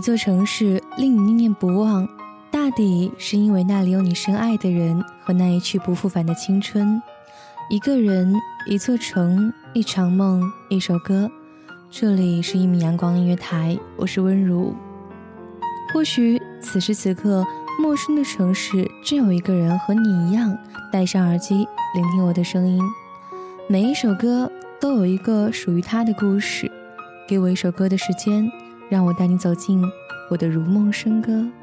一座城市令你念念不忘，大抵是因为那里有你深爱的人和那一去不复返的青春。一个人，一座城，一场梦，一首歌。这里是一米阳光音乐台，我是温如。或许此时此刻，陌生的城市正有一个人和你一样，戴上耳机聆听我的声音。每一首歌都有一个属于他的故事。给我一首歌的时间。让我带你走进我的如梦笙歌。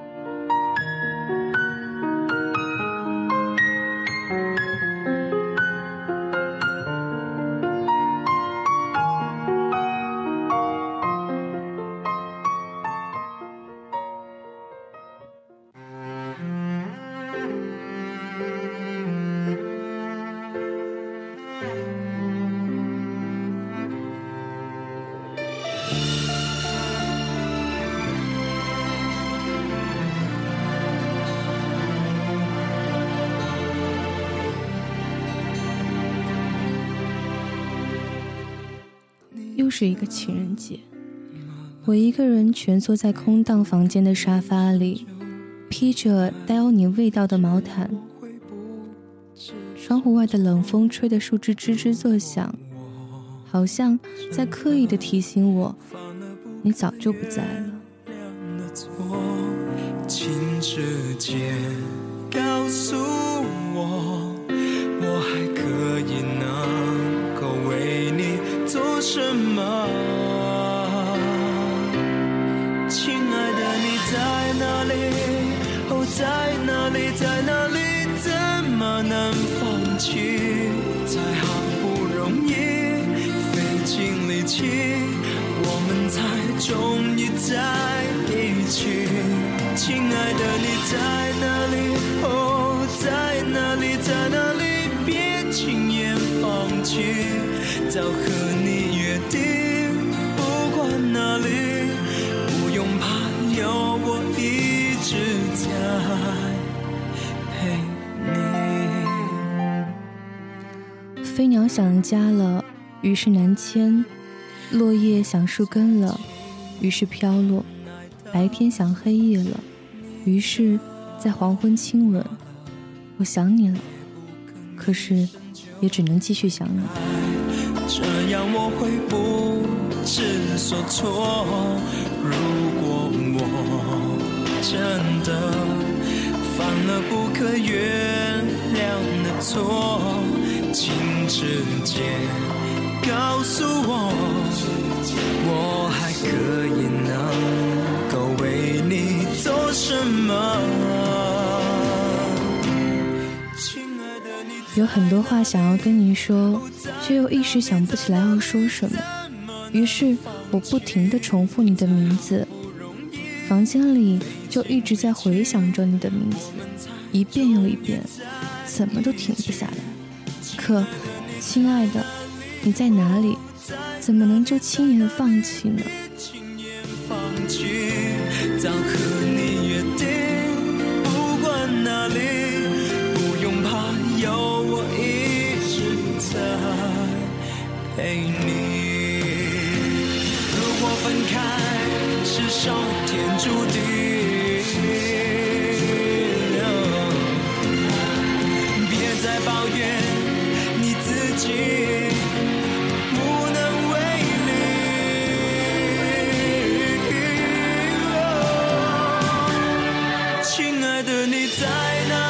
又是一个情人节，我一个人蜷缩在空荡房间的沙发里，披着带有你味道的毛毯。窗户外的冷风吹得树枝吱吱作响，好像在刻意的提醒我，你早就不在了。请直接告诉，我在哪里？在哪里？怎么能放弃？才好不容易费尽力气，我们才终于在一起。亲爱的，你在哪里？哦，在哪里？在哪里？别轻言放弃，早和你约定，飞鸟想家了，于是南迁；落叶想树根了，于是飘落；白天想黑夜了，于是，在黄昏亲吻。我想你了，可是，也只能继续想你。这样我会不知所措。如果我真的犯了不可原谅的错，请直接告诉我，我还可以能够为你做什么？亲爱的，你有很多话想要跟你说，却又一时想不起来要说什么。于是我不停地重复你的名字，房间里就一直在回想着你的名字，一遍又一遍，怎么都停不下来。可，亲爱的，你在哪里？怎么能就轻言放弃呢？轻言放弃，早和你约定，不管哪里，不用怕，有我一直在陪你。如果分开是上天注定。在那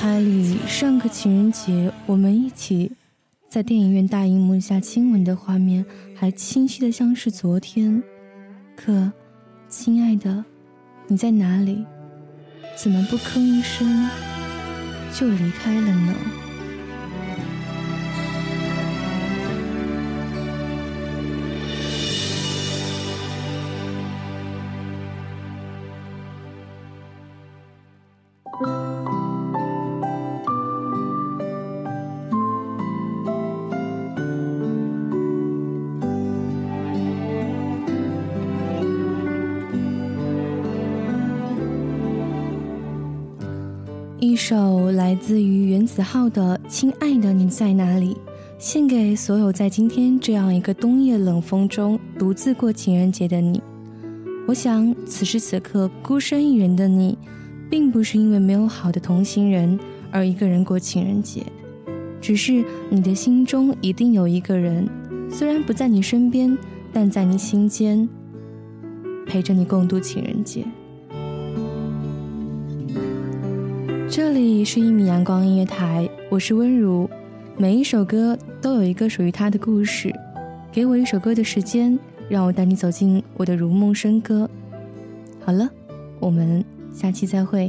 海里上个情人节我们一起在电影院大荧幕下亲吻的画面还清晰的像是昨天，可，亲爱的，你在哪里？怎么不吭一声就离开了呢？一首来自于原子浩的《亲爱的你在哪里》，献给所有在今天这样一个冬夜冷风中独自过情人节的你。我想，此时此刻孤身一人的你，并不是因为没有好的同行人而一个人过情人节，只是你的心中一定有一个人，虽然不在你身边，但在你心间，陪着你共度情人节。这里是一米阳光音乐台，我是温如。每一首歌都有一个属于它的故事。给我一首歌的时间，让我带你走进我的如梦笙歌。好了，我们下期再会。